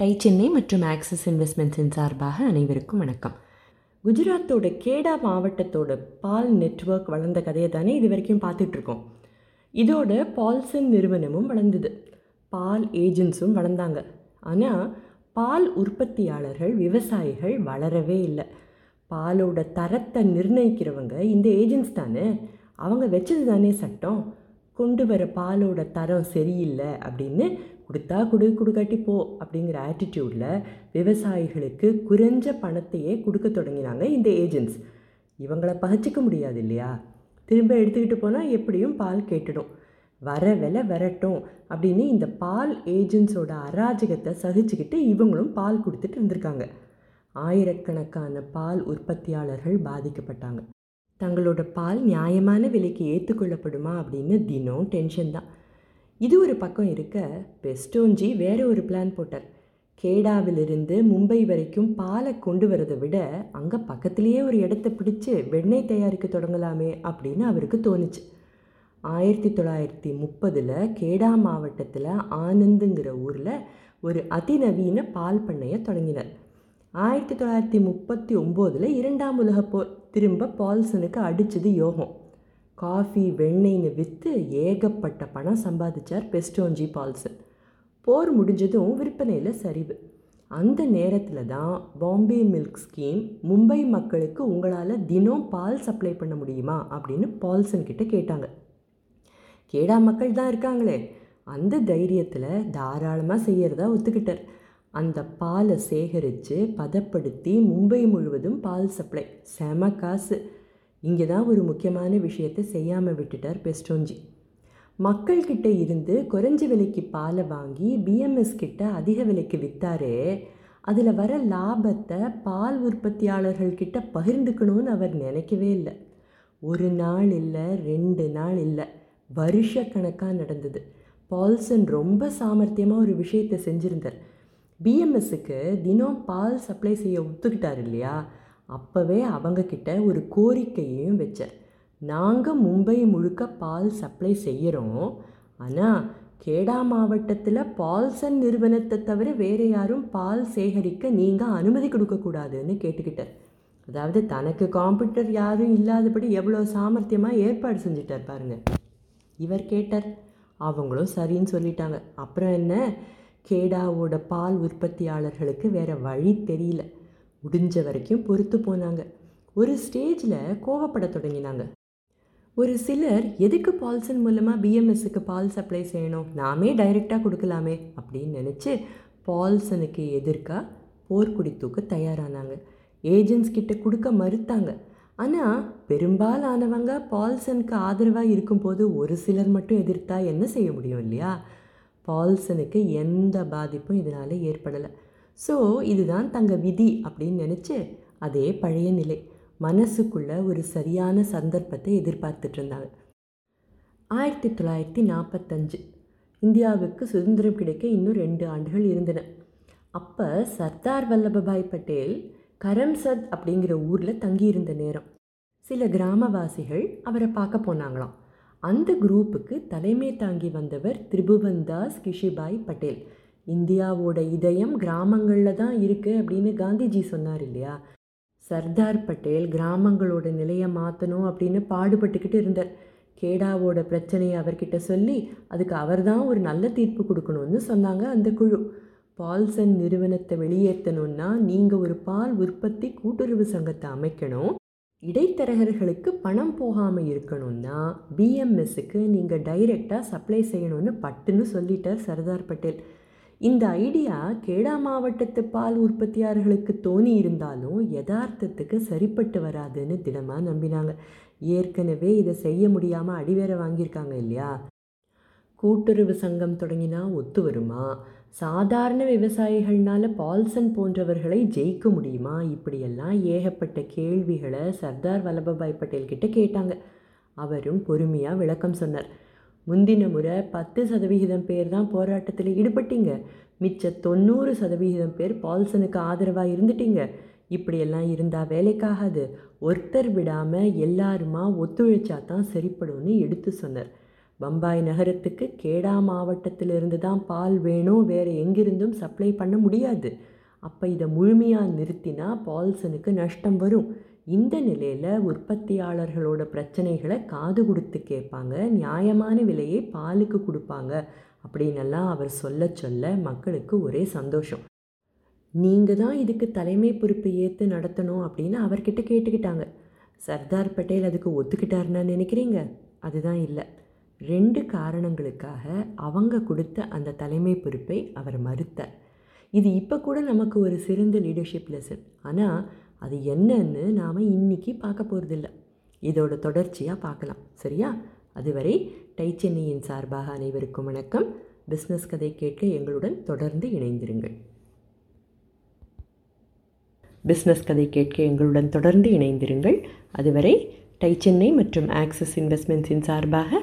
Tie Chennai மற்றும் axis இன்வெஸ்ட்மெண்ட்ஸின் சார்பாக அனைவருக்கும் வணக்கம். குஜராத்தோட கேடா மாவட்டத்தோட பால் நெட்வொர்க் வளர்ந்த கதையை தானே இது வரைக்கும் பார்த்துட்ருக்கோம். இதோட பால்சன் நிறுவனமும் வளர்ந்தது. பால் ஏஜென்ட்ஸும் வளர்ந்தாங்க. ஆனால் பால் உற்பத்தியாளர்கள் விவசாயிகள் வளரவே இல்லை. பாலோட தரத்தை நிர்ணயிக்கிறவங்க இந்த ஏஜென்ட்ஸ் தானே. அவங்க வச்சது தானே சட்டம். கொண்டு வர பாலோட தரம் சரியில்லை அப்படின்னு கொடுத்தா கொடு கொடுக்காட்டி போ அப்படிங்கிற ஆட்டிடியூடில் விவசாயிகளுக்கு குறைஞ்ச பணத்தையே கொடுக்க தொடங்கினாங்க இந்த ஏஜென்ட்ஸ் இவங்களை பகச்சிக்க முடியாது இல்லையா? திரும்ப எடுத்துக்கிட்டு போனால் எப்படியும் பால் கேட்டுடும். வர விலை வரட்டும் அப்படின்னு இந்த பால் ஏஜென்ட்ஸோட அராஜகத்தை சகிச்சுக்கிட்டு இவங்களும் பால் கொடுத்துட்டு இருந்திருக்காங்க. ஆயிரக்கணக்கான பால் உற்பத்தியாளர்கள் பாதிக்கப்பட்டாங்க. தங்களோட பால் நியாயமான விலைக்கு ஏற்றுக்கொள்ளப்படுமா அப்படின்னு தினம் டென்ஷன் தான். இது ஒரு பக்கம் இருக்க பெஸ்டோன்ஜி வேற ஒரு பிளான் போட்டார். கேடாவிலிருந்து மும்பை வரைக்கும் பாலை கொண்டு வரதை விட அங்கே பக்கத்துலேயே ஒரு இடத்த பிடிச்சு வெண்ணெய் தயாரிக்க தொடங்கலாமே அப்படின்னு அவருக்கு தோணுச்சு. ஆயிரத்தி தொள்ளாயிரத்தி முப்பதில் கேடா மாவட்டத்தில் ஆனந்துங்கிற ஊரில் ஒரு அதிநவீன பால் பண்ணையை தொடங்கினார். ஆயிரத்தி தொள்ளாயிரத்தி முப்பத்தி ஒம்போதில் இரண்டாம் உலகப் போர் திரும்ப பால்சனுக்கு அடித்தது யோகம். காஃபி வெண்ணெய்னு விற்று ஏகப்பட்ட பணம் சம்பாதிச்சார் பெஸ்டோன்ஜி பால்சன். போர் முடிஞ்சதும் விற்பனையில் சரிவு. அந்த நேரத்தில் தான் பாம்பே மில்க் ஸ்கீம் மும்பை மக்களுக்கு உங்களால் தினம் பால் சப்ளை பண்ண முடியுமா அப்படின்னு பால்சன் கிட்ட கேட்டாங்க. கேடா மக்கள் தான் இருக்காங்களே. அந்த தைரியத்தில் தாராளமாக செய்கிறதா ஒத்துக்கிட்டார். அந்த பாலை சேகரித்து பதப்படுத்தி மும்பை முழுவதும் பால் சப்ளை. செம காசு. இங்கே தான் ஒரு முக்கியமான விஷயத்தை செய்யாமல் விட்டுட்டார் பெஸ்டோன்ஜி. மக்கள்கிட்ட இருந்து குறைஞ்ச விலைக்கு பாலை வாங்கி பிஎம்எஸ் கிட்ட அதிக விலைக்கு விற்றாரு அதில் வர லாபத்தை பால் உற்பத்தியாளர்கள்கிட்ட பகிர்ந்துக்கணும்னு அவர் நினைக்கவே இல்லை. ஒரு நாள் இல்லை ரெண்டு நாள் இல்லை வருஷக்கணக்காக நடந்தது. பால்சன் ரொம்ப சாமர்த்தியமாக ஒரு விஷயத்தை செஞ்சுருந்தார். பிஎம்எஸ்ஸுக்கு தினம் பால் சப்ளை செய்ய ஒத்துக்கிட்டார் இல்லையா? அப்போவே அவங்கக்கிட்ட ஒரு கோரிக்கையையும் வச்சார். நாங்கள் மும்பை முழுக்க பால் சப்ளை செய்கிறோம் ஆனால் கேடா மாவட்டத்தில் பால்சன் நிறுவனத்தை தவிர வேறு யாரும் பால் சேகரிக்க நீங்கள் அனுமதி கொடுக்கக்கூடாதுன்னு கேட்டுக்கிட்டார். அதாவது தனக்கு காம்படிட்டர் யாரும் இல்லாதபடி எவ்வளோ சாமர்த்தியமாக ஏற்பாடு செஞ்சுட்டார் பாருங்கள் இவர் கேட்டார். அவங்களும் சரின்னு சொல்லிட்டாங்க. அப்புறம் என்ன? கேடாவோட பால் உற்பத்தியாளர்களுக்கு வேறு வழி தெரியல. முடிஞ்ச வரைக்கும் பொறுத்து போனாங்க. ஒரு ஸ்டேஜில் கோவப்பட தொடங்கினாங்க. ஒரு சிலர் எதுக்கு பால்சன் மூலமாக பிஎம்எஸ்ஸுக்கு பால் சப்ளை செய்யணும்? நாமே டைரெக்டாக கொடுக்கலாமே அப்படின்னு நினச்சி பால்சனுக்கு எதிர்க்காக போர்க்குடி தூக்க தயாரானாங்க. ஏஜென்ட்ஸ் கிட்ட கொடுக்க மறுத்தாங்க. ஆனால் பெரும்பாலானவங்க பால்சனுக்கு ஆதரவாக இருக்கும்போது ஒரு சிலர் மட்டும் எதிர்த்தா என்ன செய்ய முடியும் இல்லையா? பால்சனுக்கு எந்த பாதிப்பும் இதனால் ஏற்படலை. ஸோ இதுதான் தங்க விதி அப்படின்னு நினச்சி அதே பழைய நிலை. மனசுக்குள்ள ஒரு சரியான சந்தர்ப்பத்தை எதிர்பார்த்துட்டு இருந்தாங்க. ஆயிரத்தி தொள்ளாயிரத்தி நாற்பத்தஞ்சு இந்தியாவுக்கு சுதந்திரம் கிடைக்க இன்னும் ரெண்டு ஆண்டுகள் இருந்தன. அப்போ சர்தார் வல்லபாய் பட்டேல் கரம்சத் அப்படிங்கிற ஊரில் தங்கியிருந்த நேரம். சில கிராமவாசிகள் அவரை பார்க்க போனாங்களாம். அந்த குரூப்புக்கு தலைமை தாங்கி வந்தவர் திரிபுவன்தாஸ் கிஷிபாய் பட்டேல். இந்தியாவோட இதயம் கிராமங்களில் தான் இருக்குது அப்படின்னு காந்திஜி சொன்னார் இல்லையா? சர்தார் பட்டேல் கிராமங்களோட நிலையை மாற்றணும் அப்படின்னு பாடுபட்டுக்கிட்டு இருந்தார். கேடாவோட பிரச்சனையை அவர்கிட்ட சொல்லி அதுக்கு அவர் தான் ஒரு நல்ல தீர்ப்பு கொடுக்கணும்னு சொன்னாங்க அந்த குழு. பால்சன் நிறுவனத்தை வெளியேற்றணும்னா நீங்கள் ஒரு பால் உற்பத்தி கூட்டுறவு சங்கத்தை அமைக்கணும். இடைத்தரகர்களுக்கு பணம் போகாமல் இருக்கணும்னா பிஎம்எஸ்ஸுக்கு நீங்கள் டைரெக்டாக சப்ளை செய்யணும்னு பட்டுன்னு சொல்லிட்டார் சர்தார் பட்டேல். இந்த ஐடியா கேடா மாவட்டத்து பால் உற்பத்தியாளர்களுக்கு தோணி இருந்தாலும் யதார்த்தத்துக்கு சரிப்பட்டு வராதுன்னு திடமாக நம்பினாங்க. ஏற்கனவே இதை செய்ய முடியாமல் அடிவேற வாங்கியிருக்காங்க இல்லையா? கூட்டுறவு சங்கம் தொடங்கினா ஒத்து வருமா? சாதாரண விவசாயிகள்னால பால்சன் போன்றவர்களை ஜெயிக்க முடியுமா? இப்படியெல்லாம் ஏகப்பட்ட கேள்விகளை சர்தார் வல்லபாய் பட்டேல் கிட்ட கேட்டாங்க. அவரும் பொறுமையாக விளக்கம் சொன்னார். முந்தின முறை பத்து சதவிகிதம் பேர் தான் போராட்டத்தில் ஈடுபட்டீங்க. மிச்ச தொண்ணூறு சதவிகிதம் பேர் பால்சனுக்கு ஆதரவாக இருந்துட்டீங்க. இப்படியெல்லாம் இருந்தால் வேலைக்காகாது. ஒருத்தர் விடாமல் எல்லாருமா ஒத்துழைச்சா தான் சரிப்படும்னு எடுத்து சொன்னார். பம்பாய் நகரத்துக்கு கேடா மாவட்டத்திலிருந்து தான் பால் வேணும் வேறு எங்கிருந்தும் சப்ளை பண்ண முடியாது. அப்போ இதை முழுமையாக நிறுத்தினா பால்சனுக்கு நஷ்டம் வரும். இந்த நிலையில் உற்பத்தியாளர்களோட பிரச்சனைகளை காது கொடுத்து கேட்பாங்க நியாயமான விலையை பாலுக்கு கொடுப்பாங்க அப்படின்னெல்லாம் அவர் சொல்ல சொல்ல மக்களுக்கு ஒரே சந்தோஷம். நீங்கள் தான் இதுக்கு தலைமை பொறுப்பு ஏற்று நடத்தணும் அப்படின்னு அவர்கிட்ட கேட்டுக்கிட்டாங்க. சர்தார் பட்டேல் அதுக்கு ஒத்துக்கிட்டாருன்னா நினைக்கிறீங்க? அதுதான் இல்லை. ரெண்டு காரணங்களுக்காக அவங்க கொடுத்த அந்த தலைமை பொறுப்பை அவர் மறுத்தார். இது இப்போ கூட நமக்கு ஒரு சிறந்த லீடர்ஷிப் லெசன் ஆனால் அது என்னன்னு நாம் இன்னைக்கு பார்க்க போகிறதில்ல இதோட தொடர்ச்சியாக பார்க்கலாம். சரியா? அதுவரை டை சென்னையின் சார்பாக அனைவருக்கும் வணக்கம். பிஸ்னஸ் கதை கேட்க எங்களுடன் தொடர்ந்து இணைந்திருங்கள். பிஸ்னஸ் கதை கேட்க எங்களுடன் தொடர்ந்து இணைந்திருங்கள். அதுவரை டை சென்னை மற்றும் ஆக்சிஸ் இன்வெஸ்ட்மெண்ட்ஸின் சார்பாக